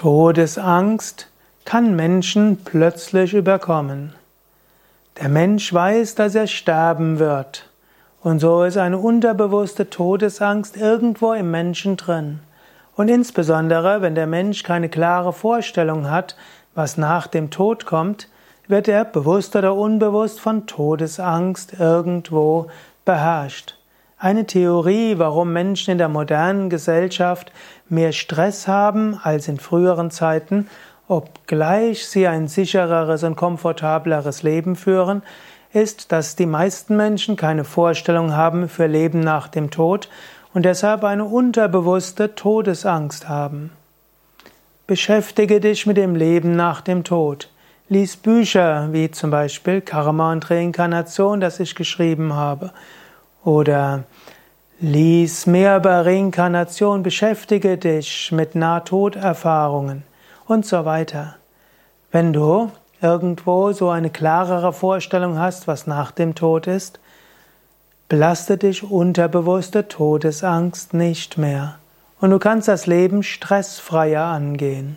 Todesangst kann Menschen plötzlich überkommen. Der Mensch weiß, dass er sterben wird. Und so ist eine unterbewusste Todesangst irgendwo im Menschen drin. Und insbesondere, wenn der Mensch keine klare Vorstellung hat, was nach dem Tod kommt, wird er bewusst oder unbewusst von Todesangst irgendwo beherrscht. Eine Theorie, warum Menschen in der modernen Gesellschaft mehr Stress haben als in früheren Zeiten, obgleich sie ein sichereres und komfortableres Leben führen, ist, dass die meisten Menschen keine Vorstellung haben für Leben nach dem Tod und deshalb eine unterbewusste Todesangst haben. Beschäftige dich mit dem Leben nach dem Tod. Lies Bücher wie zum Beispiel Karma und Reinkarnation, das ich geschrieben habe. Oder lies mehr über Reinkarnation, beschäftige dich mit Nahtoderfahrungen und so weiter. Wenn du irgendwo so eine klarere Vorstellung hast, was nach dem Tod ist, belaste dich unterbewusste Todesangst nicht mehr. Und du kannst das Leben stressfreier angehen.